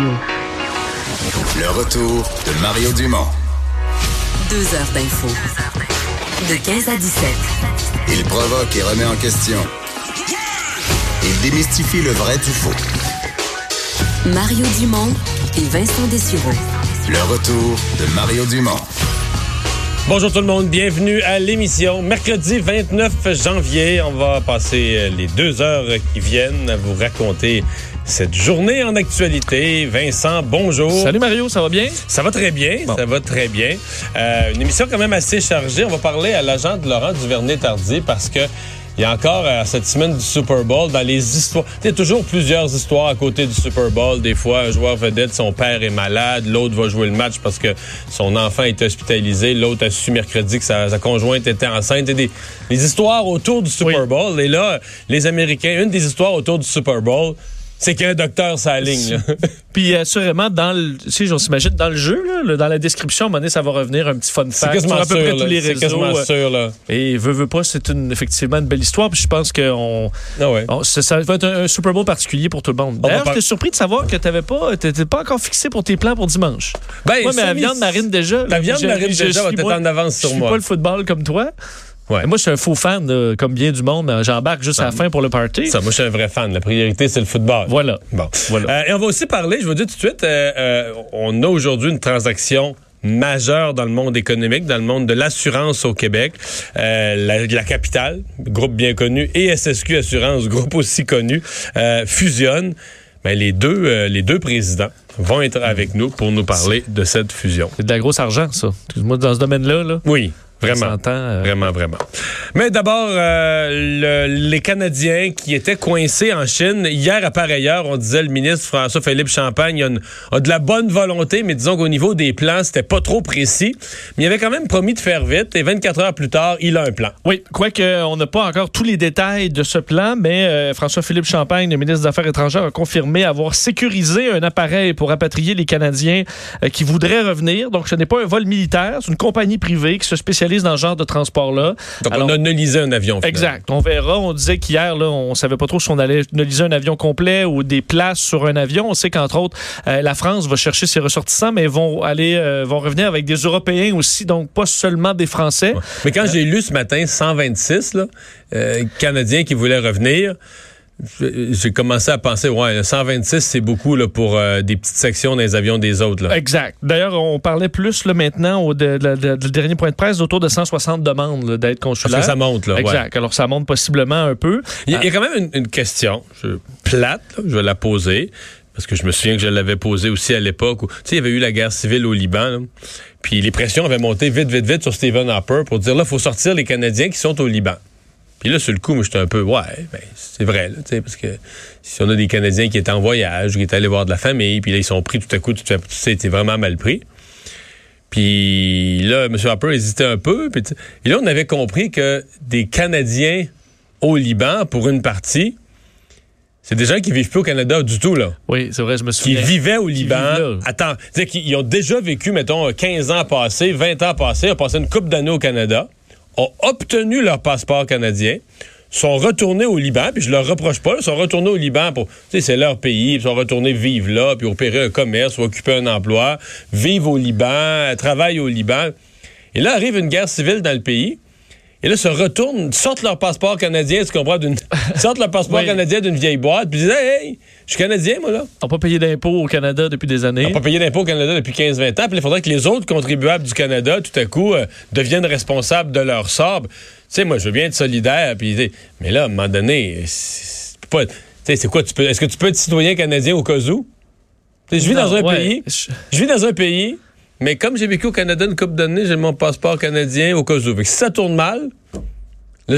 Le retour de Mario Dumont. Deux heures d'info. De 15 à 17. Il provoque et remet en question. Il démystifie le vrai du faux. Mario Dumont et Vincent Dessureau. Le retour de Mario Dumont. Bonjour tout le monde, bienvenue à l'émission. Mercredi 29 janvier, on va passer euh, les deux heures qui viennent à vous raconter cette journée en actualité. Vincent, bonjour. Salut Mario, ça va bien? Ça va très bien, ça va très bien. Euh, une émission quand même assez chargée. On va parler à l'agent de Laurent Duvernay-Tardy parce que il y a encore euh, cette semaine du Super Bowl dans les histoires. Il y a toujours plusieurs histoires à côté du Super Bowl. Des fois, un joueur vedette, son père est malade, l'autre va jouer le match parce que son enfant est hospitalisé, l'autre a su mercredi que sa, sa conjointe était enceinte. Il y a des, des histoires autour du Super Oui. Bowl. Et là, les Américains, une des histoires autour du Super Bowl, c'est qu'il y a un docteur sur la ligne. là. Puis assurément, dans le, sais, on s'imagine dans le jeu, là, le- dans la description, à un moment donné, ça va revenir un petit fun fact sur à peu sûr. près là. tous les réseaux. euh, sûr, là. Et veut, veut pas, c'est une, effectivement une belle histoire. Puis je pense que on, Ah ouais. on- ça, ça va être un, un Super Bowl particulier pour tout le monde. D'ailleurs, par- j'étais surpris de savoir que t'avais pas, t'étais pas encore fixé pour tes plans pour dimanche. Ben, moi, mais la semi- viande marine déjà. La viande marine déjà va suis, être moi, en avance sur Je suis moi. pas le football comme toi. Ouais. Moi, je suis un faux fan, de- comme bien du monde. mais J'embarque juste à la fin pour le party. Ça, moi, je suis un vrai fan. La priorité, c'est le football. Voilà. Bon. Voilà. Euh, et on va aussi parler, je vous dis tout de suite, euh, euh, on a aujourd'hui une transaction majeure dans le monde économique, dans le monde de l'assurance au Québec. Euh, la, la capitale, groupe bien connu, et SSQ Assurance, groupe aussi connu, euh, fusionnent. Ben, les deux, euh, les deux présidents vont être avec nous pour nous parler de cette fusion. C'est de la grosse argent, ça. Moi, dans ce domaine-là, là, Oui, vraiment. euh, Vraiment, vraiment. Mais d'abord, euh, le- les Canadiens qui étaient coincés en Chine. Hier, à pareille heure, on disait le ministre François-Philippe Champagne a, une- a de la bonne volonté, mais disons qu'au niveau des plans, c'était pas trop précis. Mais il avait quand même promis de faire vite. Et 24 heures plus tard, il a un plan. Oui, quoique on n'a pas encore tous les détails de ce plan, mais euh, François-Philippe Champagne, le ministre des Affaires étrangères, a confirmé avoir sécurisé un appareil pour rapatrier les Canadiens qui voudraient revenir. Donc, ce n'est pas un vol militaire, c'est une compagnie privée qui se spécialise dans ce genre de transport-là. Donc, Alors- on a nolisé un avion. finalement. Exact. On verra. On disait qu'hier, là, on savait pas trop si on allait analyser un avion complet ou des places sur un avion. On sait qu'entre autres, euh, la France va chercher ses ressortissants, mais vont aller, euh, vont revenir avec des Européens aussi, donc pas seulement des Français. Mais quand j'ai lu ce matin 126 là, euh, Canadiens qui voulaient revenir, j'ai commencé à penser, ouais, 126, c'est beaucoup là, pour euh, des petites sections dans les avions des autres. Là. Exact. D'ailleurs, on parlait plus là, maintenant au de, de- de- du dernier point de presse d'autour de 160 demandes Parce consulaire. que ça monte. Là, ouais. Exact. Alors, ça monte possiblement un peu. Il y, a- il y a quand même une, une question je- plate, là, je vais la poser, parce que je me souviens que je l'avais posée aussi à l'époque où, tu sais, il y avait eu la guerre civile au Liban, là, puis les pressions avaient monté vite, vite, vite sur Stephen Harper pour dire, là, il faut sortir les Canadiens qui sont au Liban. Puis là, sur le coup, moi, j'étais un peu, ouais, ben, c'est vrai, là, tu sais, parce que si on a des Canadiens qui étaient en voyage, qui étaient allés voir de la famille, puis là, ils sont pris tout à coup, tout, tout ça a été vraiment mal pris. Puis là, M. Harper hésitait un peu. Puis et là, on avait compris que des Canadiens au Liban, pour une partie, c'est des gens qui vivent plus au Canada du tout, là. Oui, c'est vrai, je me Qui souviens. vivaient au Liban. Attends, c'est qu'ils ont déjà vécu, mettons, 15 ans passés, 20 ans passés, ont passé une couple d'années au Canada, ont obtenu leur passeport canadien, sont retournés au Liban, puis je leur reproche pas, ils sont retournés au Liban pour, tu sais, c'est leur pays, ils sont retournés vivre là, puis opérer un commerce ou occuper un emploi, vivre au Liban, travailler au Liban. Et là arrive une guerre civile dans le pays. Et là, se retournent, sortent leur passeport canadien, tu comprends, d'une, sortent leur passeport Oui. canadien d'une vieille boîte, puis ils disent, hey, je suis canadien, moi, là. On n'a pas payé d'impôts au Canada depuis des années. n'a pas payé d'impôt au Canada depuis 15-20 ans. Puis il faudrait que les autres contribuables du Canada, tout à coup, euh, deviennent responsables de leur sort. Tu sais, moi, je veux bien être solidaire. Puis, mais là, à un moment donné, c'est pas. Tu sais, c'est quoi? Tu peux, est-ce que tu peux être citoyen canadien au cas où? Je vis Non, dans un ouais. pays. Je vis dans un pays, mais comme j'ai vécu au Canada une couple d'années, j'ai mon passeport canadien au cas où. Si ça tourne mal,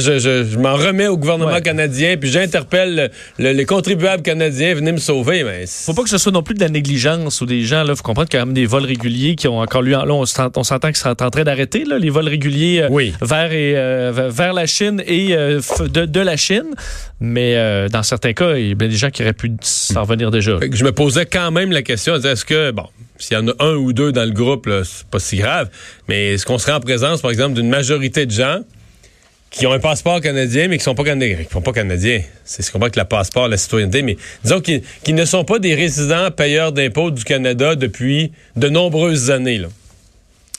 je, je- je m'en remets au gouvernement Ouais. canadien, puis j'interpelle le- le- les contribuables canadiens, venez me sauver. Mais Faut pas que ce soit non plus de la négligence ou des gens, là, faut comprendre qu'il y a quand même des vols réguliers qui ont encore lieu. en- Là, on s'ent- on s'entend qu'ils sont en train d'arrêter, les vols réguliers euh, Oui. vers, et, euh, vers- la Chine et euh, de, de la Chine. Mais euh, dans certains cas, il y a bien des gens qui auraient pu s'en revenir déjà. Je me posais quand même la question, est-ce que, bon, s'il y en a un ou deux dans le groupe, c'est pas si grave, mais est-ce qu'on serait en présence, par exemple, d'une majorité de gens qui ont un passeport canadien, mais qui sont pas canadiens, qui sont pas canadiens. C'est ce qu'on voit que le passeport, la citoyenneté, mais disons qu'ils qui ne sont pas des résidents payeurs d'impôts du Canada depuis de nombreuses années, là.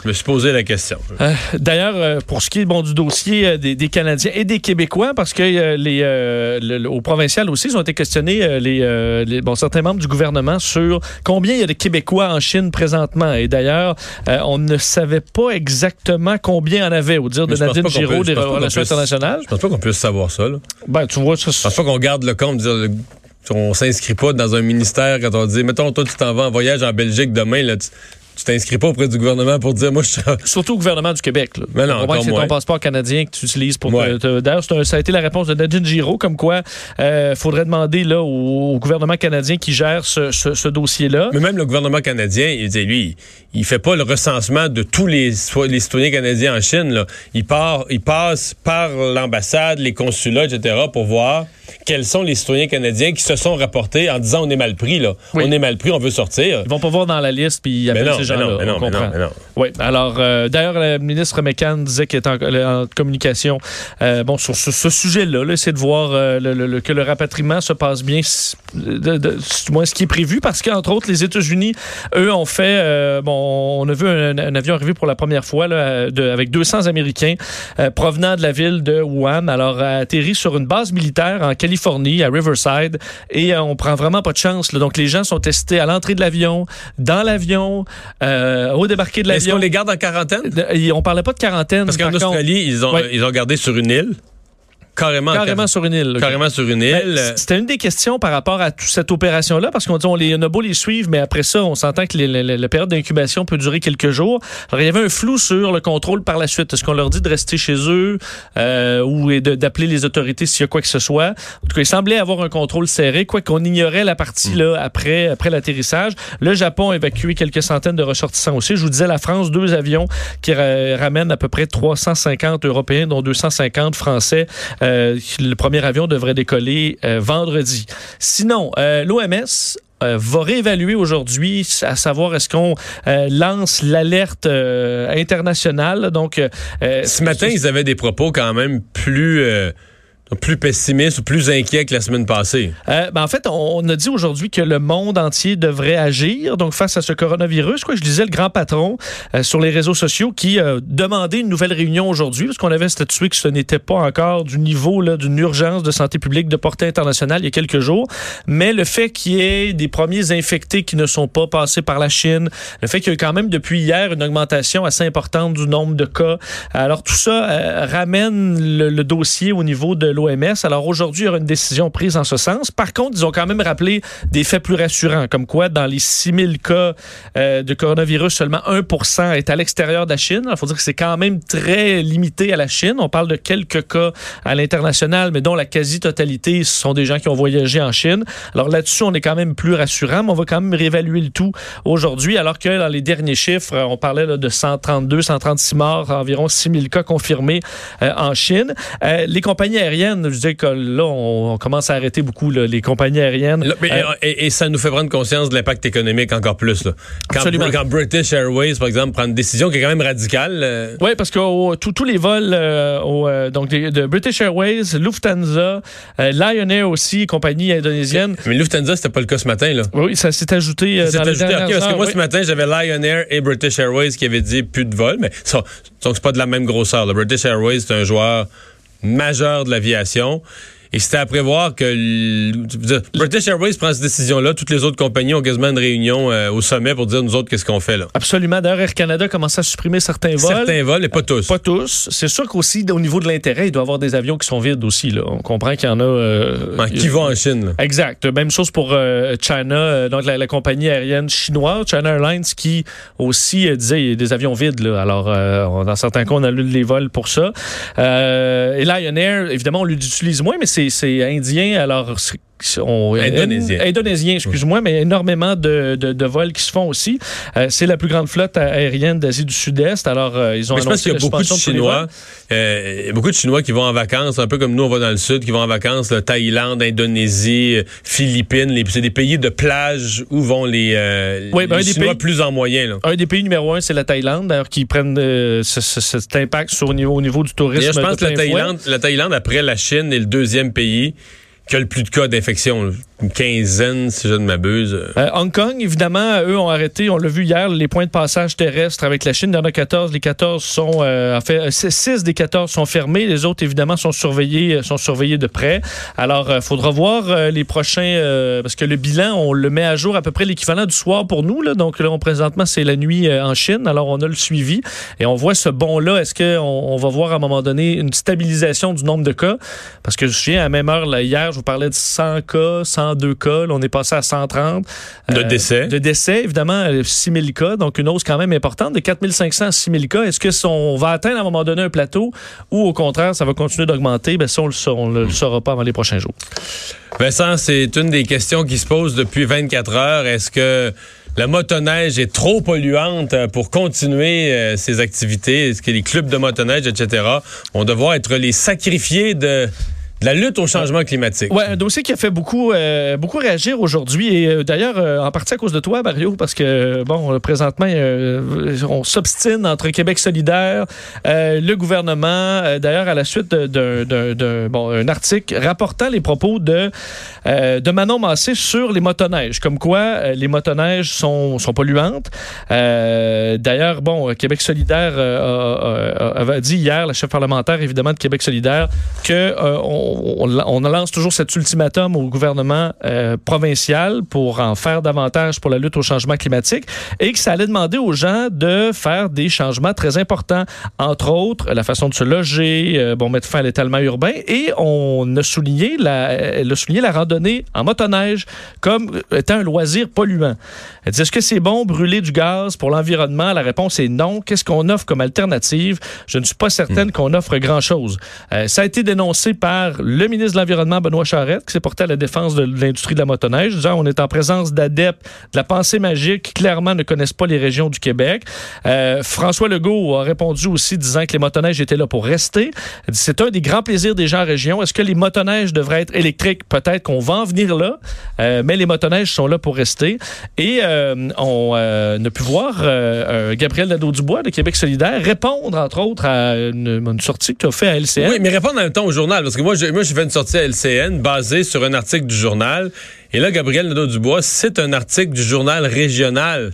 Je me suis posé la question. Euh, D'ailleurs, euh, pour ce qui est bon, du dossier euh, des, des Canadiens et des Québécois, parce que euh, les, euh, le- le- au provincial aussi, ils ont été questionnés, les, les- bon, certains membres du gouvernement, sur combien il y a de Québécois en Chine présentement. Et d'ailleurs, on ne savait pas exactement combien en avait, au dire de Mais Nadine Giraud des Relations puisse- internationales. Je pense pas qu'on puisse savoir ça, là. Ben, tu vois, ça, Je pense pas qu'on garde le compte, dire, le- on s'inscrit pas dans un ministère quand on dit, mettons, toi, tu t'en vas en voyage en Belgique demain, là, tu tu t'inscris pas auprès du gouvernement pour dire, moi, je suis Surtout au gouvernement du Québec. Là. Mais non, c'est ton passeport canadien que tu utilises pour. Ouais. D'ailleurs, ça a été la réponse de Nadine Giraud, comme quoi il faudrait demander là, au, au gouvernement canadien qui gère ce, ce- ce dossier-là. Mais même le gouvernement canadien, il dit, lui, il fait pas le recensement de tous les, les citoyens canadiens en Chine. Là. Il, part, il passe par l'ambassade, les consulats, etc., pour voir quels sont les citoyens canadiens qui se sont rapportés en disant on est mal pris. Là. Oui. On est mal pris, on veut sortir. Ils vont pas voir dans la liste puis ces gens-là. non, mais non, on comprend. mais non. Oui. Alors, euh, d'ailleurs, le ministre McCann disait qu'il était en, en communication euh, bon, sur ce, ce sujet-là. Là, c'est de voir euh, le- le- le- que le rapatriement se passe bien, de, de- du moins ce qui est prévu, parce qu'entre autres, les États-Unis, eux, ont fait. bon, on a vu un, un avion arriver pour la première fois là, de- avec 200 Américains provenant de la ville de Wuhan. Alors, atterri sur une base militaire en Californie, à Riverside, et on prend vraiment pas de chance. là. Donc, les gens sont testés à l'entrée de l'avion, dans l'avion, euh, au débarquer de Est-ce qu'on l'avion. les garde en quarantaine? De- On parlait pas de quarantaine. Parce qu'en par contre. Australie, ils ont, Ouais. ils ont gardé sur une île. Carrément. en carrément sur une île. carrément sur une Ben, île. C'était une des questions par rapport à toute cette opération-là, parce qu'on dit on, les, on a beau les suivre, mais après ça, on s'entend que les- les- les- la période d'incubation peut durer quelques jours. Alors, il y avait un flou sur le contrôle par la suite. Est-ce qu'on leur dit de rester chez eux euh, ou d'appeler les autorités s'il y a quoi que ce soit? En tout cas, il semblait avoir un contrôle serré, quoi qu'on ignorait la partie là après, après l'atterrissage. Le Japon a évacué quelques centaines de ressortissants aussi. Je vous disais, la France, deux avions qui ra- ramènent à peu près 350 Européens, dont 250 Français. Euh, le premier avion devrait décoller euh, vendredi. Sinon, euh, l'OMS va réévaluer aujourd'hui à savoir est-ce qu'on euh, lance l'alerte euh, internationale. Donc, euh, Ce matin, ils avaient des propos quand même plus, plus pessimistes ou plus inquiets que la semaine passée? Euh, ben, en fait, on, a dit aujourd'hui que le monde entier devrait agir. Donc, face à ce coronavirus, quoi, je disais le grand patron euh, sur les réseaux sociaux qui euh, demandait une nouvelle réunion aujourd'hui, parce qu'on avait statué que ce n'était pas encore du niveau d'une urgence de santé publique de portée internationale il y a quelques jours. Mais le fait qu'il y ait des premiers infectés qui ne sont pas passés par la Chine, le fait qu'il y a eu quand même depuis hier une augmentation assez importante du nombre de cas. Alors, tout ça euh, ramène le, le dossier au niveau de l'OMS. Alors, aujourd'hui, il y aura une décision prise en ce sens. Par contre, ils ont quand même rappelé des faits plus rassurants, comme quoi, dans les 6000 cas euh, de coronavirus, seulement 1 est à l'extérieur de la Chine. Il faut dire que c'est quand même très limité à la Chine. On parle de quelques cas à l'international, mais dont la quasi-totalité, sont des gens qui ont voyagé en Chine. Alors là-dessus, on est quand même plus rassurant, mais on va quand même réévaluer le tout aujourd'hui, alors que dans les derniers chiffres, on parlait de 132, 136 morts, environ 6000 cas confirmés euh, en Chine. Euh, les compagnies aériennes, je disais que là, on, on commence à arrêter beaucoup là, les compagnies aériennes. Là, mais, Euh, et, et ça nous fait prendre conscience de l'impact économique encore plus. Là. Quand, Absolument. quand British Airways, par exemple, prend une décision qui est quand même radicale. euh, Oui, parce que tous les vols euh, euh, donc de British Airways, Lufthansa, euh, Lion Air aussi, compagnie indonésienne. mais Lufthansa, c'était pas le cas ce matin. Là. Oui, ça s'est ajouté euh, C'est dans les ajouté, parce que moi, oui. ce matin, j'avais Lion Air et British Airways qui avaient dit plus de vol, mais ça, donc c'est pas de la même grosseur. Le British Airways, c'est un joueur majeur de l'aviation. Et c'était à prévoir que le- dire, British Airways prend cette décision-là. Toutes les autres compagnies ont quasiment une réunion euh, au sommet pour dire nous autres qu'est-ce qu'on fait là? Absolument. D'ailleurs, Air Canada commence à supprimer certains vols. Certains vols, mais pas tous. Pas tous. C'est sûr qu'aussi, au niveau de l'intérêt, il doit y avoir des avions qui sont vides aussi. Là. On comprend qu'il y en a. euh, Ouais, qui va en Chine? là? Exact. Même chose pour euh, China, donc la, la compagnie aérienne chinoise, China Airlines, qui aussi disait il y a des avions vides. Là. Alors, on- dans certains cas, on annule les vols pour ça. Et Lion Air, évidemment, on l'utilise moins, mais c'est c'est indien. Alors, on- Indonésien. Indonésien, excuse-moi, mais énormément de, de, de vols qui se font aussi. Euh, c'est la plus grande flotte aérienne d'Asie du Sud-Est. Alors, euh, ils ont Mais je pense qu'il y a beaucoup de Chinois, euh, beaucoup de Chinois qui vont en vacances, un peu comme nous on va dans le sud, qui vont en vacances, là, Thaïlande, Indonésie, euh, Philippines, c'est des pays de plage où vont les, euh, Oui, ben, les Chinois pays- plus en moyen. Là. Un des pays numéro un, c'est la Thaïlande, d'ailleurs, qui prennent euh, ce- ce- cet impact sur, au, niveau, au niveau du tourisme. Je pense que la Thaïlande, après la Chine, est le deuxième pays qui a le plus de cas d'infection. Une quinzaine, si je ne m'abuse. Euh, Hong Kong, évidemment, eux ont arrêté, on l'a vu hier, les points de passage terrestres avec la Chine. Il y en a 14. Les 14 sont, euh, en fait, 6 des 14 sont fermés. Les autres, évidemment, sont surveillés, euh, sont surveillés de près. Alors, il faudra voir euh, les prochains, euh, parce que le bilan, on le met à jour à peu près l'équivalent du soir pour nous. Là. Donc là, on, présentement, c'est la nuit euh, en Chine. Alors, on a le suivi et on voit ce bond-là. Est-ce qu'on on va voir à un moment donné une stabilisation du nombre de cas? Parce que je me souviens, à la même heure, hier, je vous parlais de 100 cas, 102 cas. Là, on est passé à 130. De Euh, décès. De décès, évidemment, 6 000 cas, donc une hausse quand même importante, de 4 500 à 6 000 cas. Est-ce que on va atteindre à un moment donné un plateau ou au contraire, ça va continuer d'augmenter? Ben, ça, on ne le saura pas avant les prochains jours. Vincent, c'est une des questions qui se posent depuis 24 heures. Est-ce que la motoneige est trop polluante euh, pour continuer euh, ses activités? Est-ce que les clubs de motoneige, etc., vont devoir être les sacrifiés de la lutte au changement climatique? Ouais, un dossier qui a fait beaucoup, euh, beaucoup réagir aujourd'hui et euh, d'ailleurs euh, en partie à cause de toi, Mario, parce que bon, présentement, on s'obstine entre Québec solidaire, le gouvernement. d'ailleurs, à la suite d'un bon, article rapportant les propos de de Manon Massé sur les motoneiges, comme quoi les motoneiges sont sont polluantes. D'ailleurs, bon, Québec solidaire avait dit hier, la chef parlementaire évidemment de Québec solidaire, que on, on- on lance toujours cet ultimatum au gouvernement euh, provincial pour en faire davantage pour la lutte au changement climatique et que ça allait demander aux gens de faire des changements très importants, entre autres la façon de se loger, euh, bon mettre fin à l'étalement urbain et on a souligné la, elle a souligné la randonnée en motoneige comme étant un loisir polluant. Elle dit est-ce que c'est bon brûler du gaz pour l'environnement? La réponse est non. Qu'est-ce qu'on offre comme alternative? Je ne suis pas certaine qu'on offre grand-chose. Euh, ça a été dénoncé par le ministre de l'Environnement, Benoît Charette, qui s'est porté à la défense de l'industrie de la motoneige, disant on est en présence d'adeptes de la pensée magique qui clairement ne connaissent pas les régions du Québec. Euh, François Legault a répondu aussi disant que les motoneiges étaient là pour rester. C'est un des grands plaisirs des gens en région. Est-ce que les motoneiges devraient être électriques? Peut-être qu'on va en venir là, euh, mais les motoneiges sont là pour rester. Et euh, on a pu voir Gabriel Nadeau-Dubois de Québec solidaire répondre, entre autres, à une, une sortie que tu as fait à LCN. Oui, mais répondre en même temps au journal, parce que moi, moi, j'ai fait une sortie à LCN basée sur un article du journal. Et là, Gabriel Nadeau-Dubois, c'est un article du journal régional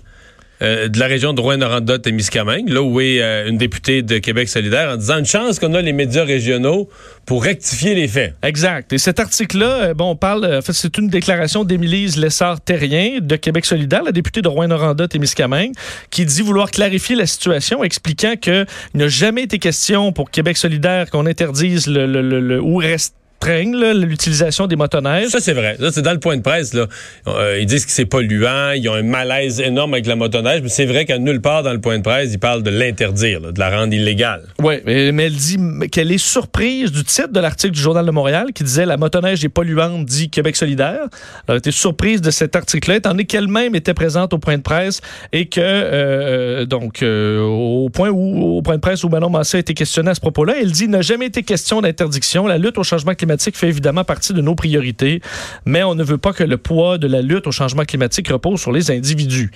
euh, de la région de Rouen-Noranda-Témiscamingue, là où est euh, une députée de Québec solidaire, en disant une chance qu'on a les médias régionaux pour rectifier les faits. Exact. Et cet article-là, euh, bon, on parle, en fait, c'est une déclaration d'Émilise Lessard-Terrien de Québec solidaire, la députée de Rouen-Noranda-Témiscamingue, qui dit vouloir clarifier la situation, expliquant qu'il n'a jamais été question pour Québec solidaire qu'on interdise le, le, le, le- ou restreigne l'utilisation des motoneiges. Ça, c'est vrai. Ça, c'est dans le point de presse. Là. Euh, ils disent que c'est polluant, ils ont un malaise énorme avec la motoneige, mais c'est vrai qu'à nulle part dans le point de presse, ils parlent de l'interdire, de la rendre illégale. Oui, mais, mais elle dit qu'elle est surprise du titre de l'article du Journal de Montréal qui disait La motoneige est polluante, dit Québec solidaire. Elle a été surprise de cet article-là, étant donné qu'elle-même était présente au point de presse et que, euh, donc, euh, au point où, au point de presse où Manon Massé a été questionnée à ce propos-là, elle dit Il n'a jamais été question d'interdiction. La lutte au changement climatique fait évidemment partie de nos priorités, mais on ne veut pas que le poids de la lutte au changement climatique repose sur les individus.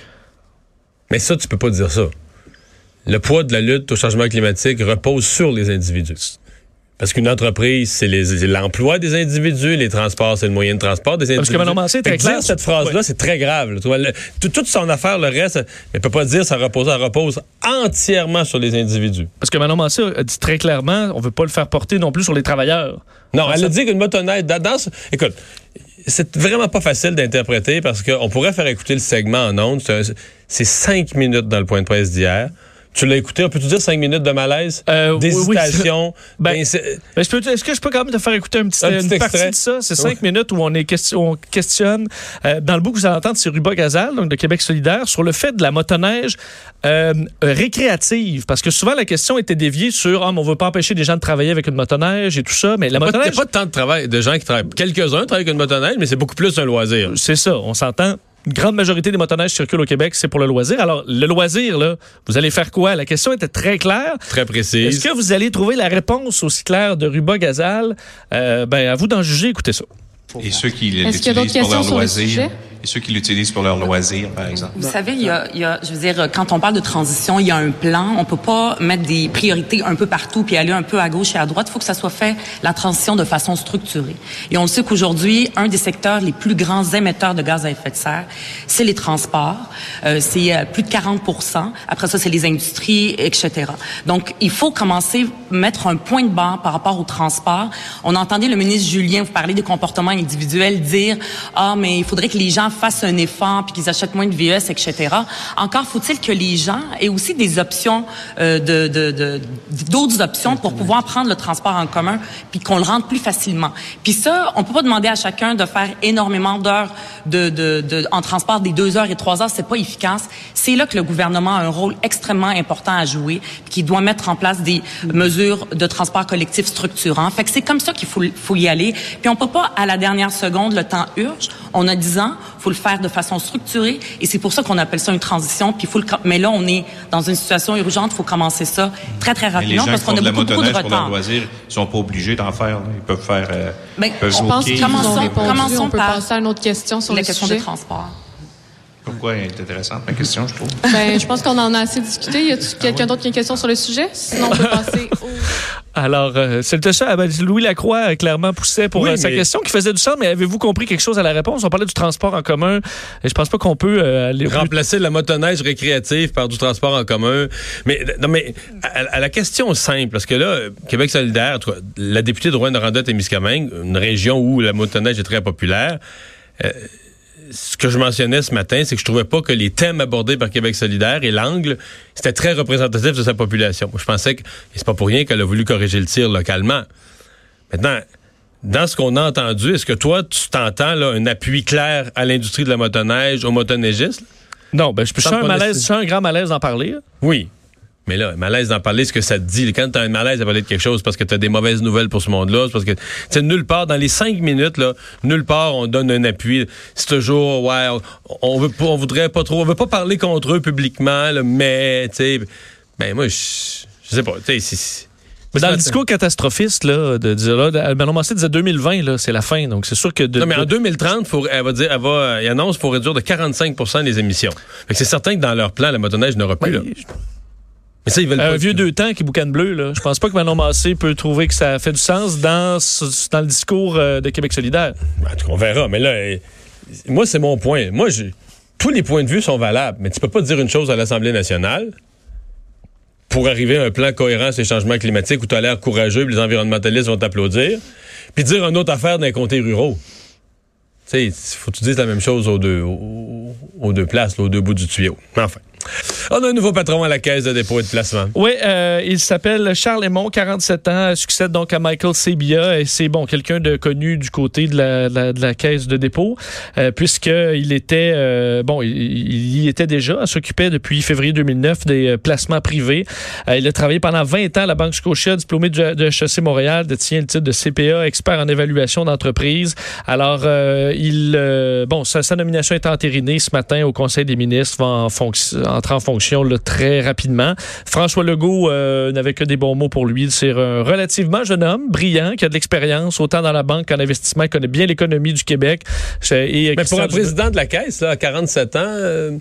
Mais ça, tu peux pas dire ça. Le poids de la lutte au changement climatique repose sur les individus. Parce qu'une entreprise, c'est l'emploi des individus, les transports, c'est le moyen de transport des individus. Parce que Manon très dire clair cette phrase-là, c'est très grave. là. Tu vois, le- tout- toute son affaire, le reste, elle peut pas dire ça repose, ça repose entièrement sur les individus. Parce que Manon Mancé a dit très clairement, on veut pas le faire porter non plus sur les travailleurs. Non, elle ça- a dit qu'une motoneige, dans, écoute, c'est vraiment pas facile d'interpréter parce qu'on pourrait faire écouter le segment en ondes. C'est cinq minutes dans le point de presse d'hier. Tu l'as écouté, on peut-tu dire cinq minutes de malaise? Euh, oui, D'hésitation? Ben, Ben, Ben, peux- Est-ce que je peux quand même te faire écouter un petit, Un petit une partie extrait. de ça? C'est cinq minutes où on, est question, on questionne, euh, dans le bout que vous allez entendre, c'est Ruba Gazal, donc de Québec solidaire, sur le fait de la motoneige euh, récréative. Parce que souvent, la question était déviée sur mais on veut pas empêcher des gens de travailler avec une motoneige et tout ça. Mais la Il n'y a motoneige, pas de temps de travail de gens qui travaillent. Quelques-uns travaillent avec une motoneige, mais c'est beaucoup plus un loisir. c'est ça, on s'entend. Une grande majorité des motoneiges circulent au Québec, c'est pour le loisir. Alors, le loisir, là, vous allez faire quoi? La question était très claire. Très précis. Est-ce que vous allez trouver la réponse aussi claire de Ruba Gazal? Euh, ben, à vous d'en juger, écoutez ça. Et ceux qui Est-ce qu'il y a d'autres l'utilisent pour leur questions sur le loisir. sujet? Et ceux qui l'utilisent pour leur loisir, par exemple. Vous savez, il y, a, il y a, je veux dire, quand on parle de transition, il y a un plan. On peut pas mettre des priorités un peu partout puis aller un peu à gauche et à droite. Il faut que ça soit fait la transition de façon structurée. Et on le sait qu'aujourd'hui, un des secteurs les plus grands émetteurs de gaz à effet de serre, c'est les transports. Euh, c'est euh, plus de 40% Après ça, c'est les industries, etc. Donc, il faut commencer à mettre un point de barre par rapport au transport. On entendait le ministre Julien vous parler des comportements individuels, dire ah mais il faudrait que les gens fassent un effort puis qu'ils achètent moins de VES, etc. Encore faut-il que les gens aient aussi des options euh, de de- de- d'autres options pour pouvoir prendre le transport en commun puis qu'on le rende plus facilement. Puis ça, on peut pas demander à chacun de faire énormément d'heures de, de, de- en transport des deux heures et trois heures, c'est pas efficace. C'est là que le gouvernement a un rôle extrêmement important à jouer, qu'il doit mettre en place des mesures de transport collectif structurants. Fait que c'est comme ça qu'il faut, faut y aller. Puis on peut pas à la dernière seconde, le temps urge. On a 10 ans, faut le faire de façon structurée, et c'est pour ça qu'on appelle ça une transition. Puis faut le, mais là, on est dans une situation urgente, faut commencer ça très très les rapidement gens parce qu'on a de beaucoup, beaucoup de motoneige pour leur retard. loisir, ils sont pas obligés d'en faire. là. Ils peuvent faire. euh, Ben, ils peuvent on Je pense qu'ils Commençons- répondu. commençons on peut par passer à une autre question sur la le question sujet. des transports. Pourquoi elle est intéressante, ma question, je trouve? Ben, je pense qu'on en a assez discuté. Y Ah a-t-il quelqu'un d'autre qui a une question sur le sujet? Sinon, on peut passer au... Alors, euh, c'était ça. Ah ben, Louis Lacroix, euh, clairement, poussait pour Oui, euh, sa mais- question qui faisait du sens, mais avez-vous compris quelque chose à la réponse? On parlait du transport en commun, et je pense pas qu'on peut euh, aller... remplacer la motoneige récréative par du transport en commun. Mais non, mais à, à la question simple, parce que là, Québec solidaire, la députée de Rouen-Noranda-Témiscamingue, une région où la motoneige est très populaire, ce que je mentionnais ce matin, c'est que je trouvais pas que les thèmes abordés par Québec solidaire et l'angle, c'était très représentatif de sa population. Moi, je pensais que, c'est pas pour rien qu'elle a voulu corriger le tir localement. Maintenant, dans ce qu'on a entendu, est-ce que toi, tu t'entends là, un appui clair à l'industrie de la motoneige, aux motoneigistes? Non, ben, je, sens un qu'on malaise, essaie- je sens un grand malaise d'en parler. là. Oui. Mais là, malaise d'en parler, ce que ça te dit. Quand t'as un malaise à parler de quelque chose parce que t'as des mauvaises nouvelles pour ce monde-là, c'est parce que, tu sais, nulle part, dans les cinq minutes, là, nulle part, on donne un appui. C'est toujours, ouais, on, veut pas, on voudrait pas trop, on veut pas parler contre eux publiquement, là, mais, tu sais, ben, moi, je, sais pas, tu sais, Mais dans le discours catastrophiste, là, de dire, là, Manon Massé disait 2020, là, c'est la fin. Donc, c'est sûr que de, Non, mais en de- 2030, faut, elle va dire, elle va, elle annonce qu'il faut réduire de 45% les émissions. C'est certain que dans leur plan, la motoneige n'aura plus, là. Ouais, Mais ça, ils veulent un pas. vieux deux temps qui boucane bleu, là. Je pense pas que Manon Massé peut trouver que ça fait du sens dans, ce- dans le discours euh, de Québec solidaire. En tout cas, on verra. Mais là, euh, moi, c'est mon point. Moi, je- tous les points de vue sont valables, mais tu peux pas dire une chose à l'Assemblée nationale pour arriver à un plan cohérent sur les changements climatiques où tu as l'air courageux, puis les environnementalistes vont t'applaudir, puis dire une autre affaire d'un comté ruraux. Tu sais, faut que tu dises la même chose aux deux, aux, aux deux places, là, aux deux bouts du tuyau. Mais Enfin. On a un nouveau patron à la caisse de dépôt et de placement. Oui, euh, il s'appelle Charles Aymon, 47 ans, succède donc à Michael Sebia et c'est bon quelqu'un de connu du côté de la, caisse de dépôt euh, puisqu'il était euh, bon, il, y était déjà, s'occupait depuis février 2009 des euh, placements privés. Euh, il a travaillé pendant 20 ans à la Banque Scotia, diplômé de, de HEC Montréal, détient le titre de CPA, expert en évaluation d'entreprise. Alors, euh, il euh, bon, sa, sa nomination est entérinée ce matin au Conseil des ministres, en fonction entrer en fonction là, très rapidement. François Legault euh, n'avait que des bons mots pour lui. C'est un relativement jeune homme, brillant, qui a de l'expérience, autant dans la banque qu'en investissement, connaît bien l'économie du Québec. Et Mais pour un président de la caisse, là, à 47 ans, euh,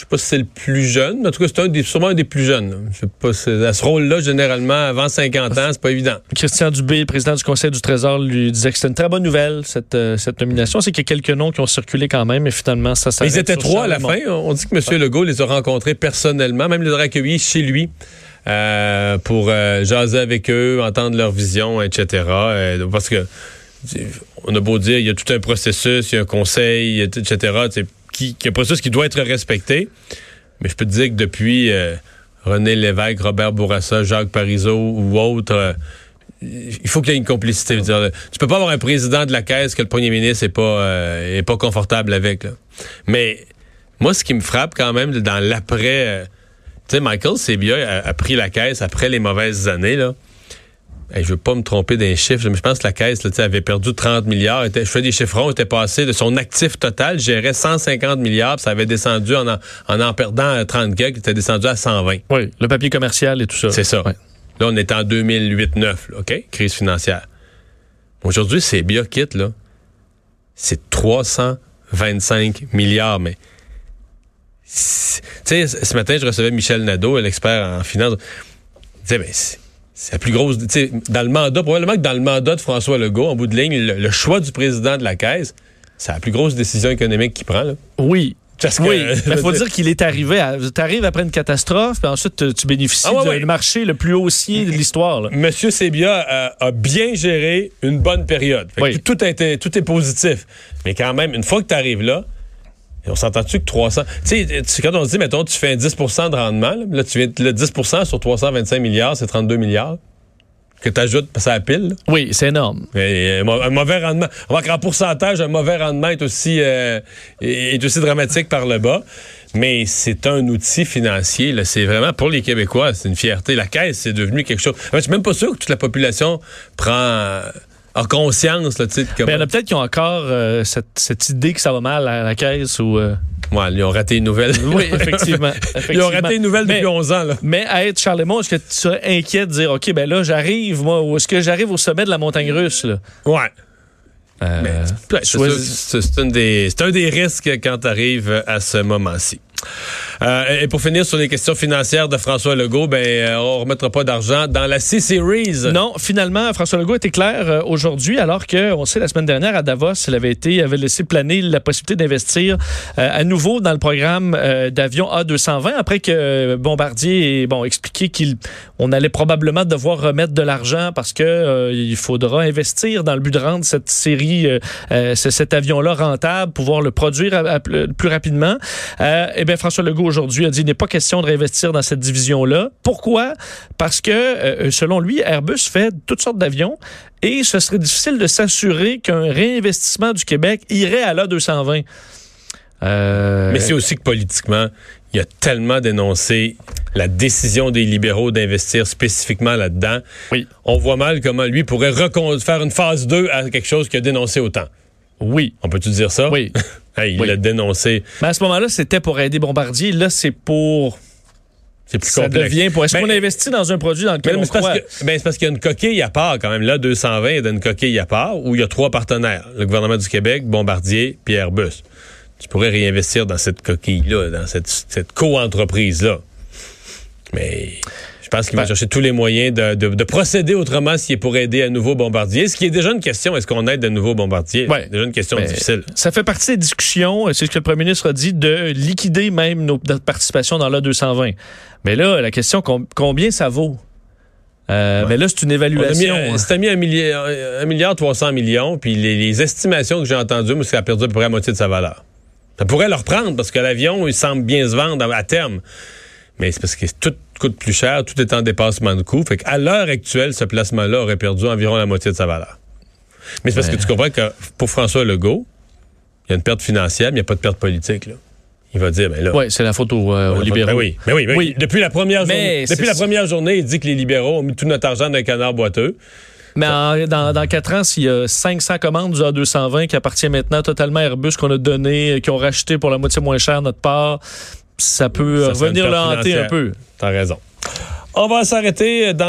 sais pas si c'est le plus jeune, mais en tout cas, c'est un des, sûrement un des plus jeunes. Je sais pas, à ce rôle-là, généralement, avant 50 ans, c'est pas évident. Christian Dubé, président du Conseil du Trésor, lui disait que c'était une très bonne nouvelle, cette, euh, cette nomination. C'est qu'il y a quelques noms qui ont circulé quand même, mais finalement, ça, Mais ils étaient trois à la fin. On dit que M. Legault les a rencontrés personnellement, même les a accueillis chez lui euh, pour euh, jaser avec eux, entendre leur vision, etc. Parce que on a beau dire, il y a tout un processus, il y a un conseil, etc. Qui, qui est un qui doit être respecté. Mais je peux te dire que depuis euh, René Lévesque, Robert Bourassa, Jacques Parizeau ou autres, euh, il faut qu'il y ait une complicité. Je dire, tu peux pas avoir un président de la caisse que le premier ministre est pas euh, est pas confortable avec. là. Mais moi, ce qui me frappe quand même dans l'après, euh, tu sais, Michael Sebia a, a pris la caisse après les mauvaises années là. Hey, je veux pas me tromper d'un chiffre, mais je pense que la caisse là, avait perdu 30 milliards. Je fais des chiffrons, était passé de son actif total, gérait 150 milliards, ça avait descendu en en, en, en perdant euh, 30 quelques, était descendu à 120. Oui, le papier commercial et tout ça. C'est ça. Ouais. Là, on est en 2008-9, là, OK? Crise financière. Aujourd'hui, c'est quitte là. C'est 325 milliards, mais. Tu sais, ce matin, je recevais Michel Nadeau, l'expert en finance. Il disait, ben, c'est la plus grosse. Dans le mandat, probablement que dans le mandat de François Legault, en bout de ligne, le, le choix du président de la Caisse, c'est la plus grosse décision économique qu'il prend, là. Oui. Parce que, oui, il faut dire- dire qu'il est arrivé. Tu arrives après une catastrophe, puis ensuite tu- bénéficies Ah ouais, du ouais. marché le plus haussier de l'histoire. Monsieur Sebia a, a bien géré une bonne période. Oui. tout, tout est positif. Mais quand même, une fois que tu arrives là, et on s'entend-tu que 300... Tu sais, quand on se dit, mettons, tu fais un 10 de rendement, là, là, tu viens, le 10% sur 325 milliards, c'est 32 milliards que tu ajoutes à la pile. là. Oui, c'est énorme. Et, un mauvais rendement. Qu'en pourcentage, un mauvais rendement est aussi, euh, est aussi dramatique par le bas. Mais c'est un outil financier. là. C'est vraiment pour les Québécois, c'est une fierté. La caisse, c'est devenu quelque chose. Je suis même pas sûr que toute la population prend a conscience de comment- Mais il y en a peut-être qui ont encore euh, cette, cette idée que ça va mal à la caisse ou. euh, Ouais, ils ont raté une nouvelle. Oui, effectivement. ils ont raté une nouvelle Mais- depuis 11 ans. Là. Mais à être Charlemont, est-ce que tu serais inquiet de dire, OK, ben là, j'arrive, moi, ou est-ce que j'arrive au sommet de la montagne russe, là? Ouais. Euh, c'est un des risques quand tu arrives à ce moment-ci. Euh, et pour finir sur les questions financières de François Legault, ben euh, on remettra pas d'argent dans la C-Series. Non, finalement, François Legault était clair euh, aujourd'hui, alors que, on sait, la semaine dernière à Davos, il avait été, avait laissé planer la possibilité d'investir à nouveau dans le programme d'avion A220, après que Bombardier ait bon, expliqué qu'on allait probablement devoir remettre de l'argent parce que il faudra investir dans le but de rendre cette série, cet avion-là rentable, pouvoir le produire plus rapidement. Eh bien, François Legault aujourd'hui a dit qu'il n'est pas question de réinvestir dans cette division-là. Pourquoi? Parce que, euh, selon lui, Airbus fait toutes sortes d'avions et ce serait difficile de s'assurer qu'un réinvestissement du Québec irait à l'A220. Euh, Mais c'est aussi que politiquement, il a tellement dénoncé la décision des libéraux d'investir spécifiquement là-dedans. Oui. On voit mal comment lui pourrait faire une phase 2 à quelque chose qu'il a dénoncé autant. Oui. On peut-tu dire ça? Oui. Hey, il Oui. l'a dénoncé. Mais à ce moment-là, c'était pour aider Bombardier. Là, c'est pour. C'est plus Ça complexe. devient pour. Est-ce Ben, qu'on investit dans un produit dans lequel on croit? que- ben, c'est parce qu'il y a une coquille à part quand même. Là, 220, il y a une coquille à part où il y a trois partenaires. Le gouvernement du Québec, Bombardier, puis Airbus. Tu pourrais réinvestir dans cette coquille-là, dans cette, cette co-entreprise-là. Mais pense qu'il va Ben- chercher tous les moyens de, de- de procéder autrement s'il est pour aider à nouveau Bombardier. Ce qui est déjà une question, est-ce qu'on aide de nouveau Bombardier? Ouais. Déjà une question Ben, difficile. Ça fait partie des discussions, c'est ce que le premier ministre a dit, de liquider même nos, notre participation dans l'A220. Mais là, la question, com- combien ça vaut? Euh, Mais là, c'est une évaluation. euh, hein. C'était mis un milliard, milliard 300 millions, puis les, les estimations que j'ai entendues, c'est a perdu à peu près la moitié de sa valeur. Ça pourrait le reprendre parce que l'avion, il semble bien se vendre à, à terme. Mais c'est parce que tout coûte plus cher, tout est en dépassement de coût. Fait qu'à l'heure actuelle, ce placement-là aurait perdu environ la moitié de sa valeur. Mais c'est parce que tu comprends que pour François Legault, il y a une perte financière, mais il n'y a pas de perte politique. Là. Il va dire, ben là. Oui, c'est la faute aux, euh, aux Ben libéraux. oui, ben oui, ben oui. Oui. Depuis la première Mais journée, c'est- depuis la première journée, il dit que les libéraux ont mis tout notre argent dans un canard boiteux. Mais en- dans, dans 4 ans, s'il y a 500 commandes du A220 qui appartient maintenant totalement à Airbus, qu'on a donné, euh, qui ont racheté pour la moitié moins cher notre part, ça peut Ça euh, revenir le hanter un peu. T'as raison. On va s'arrêter dans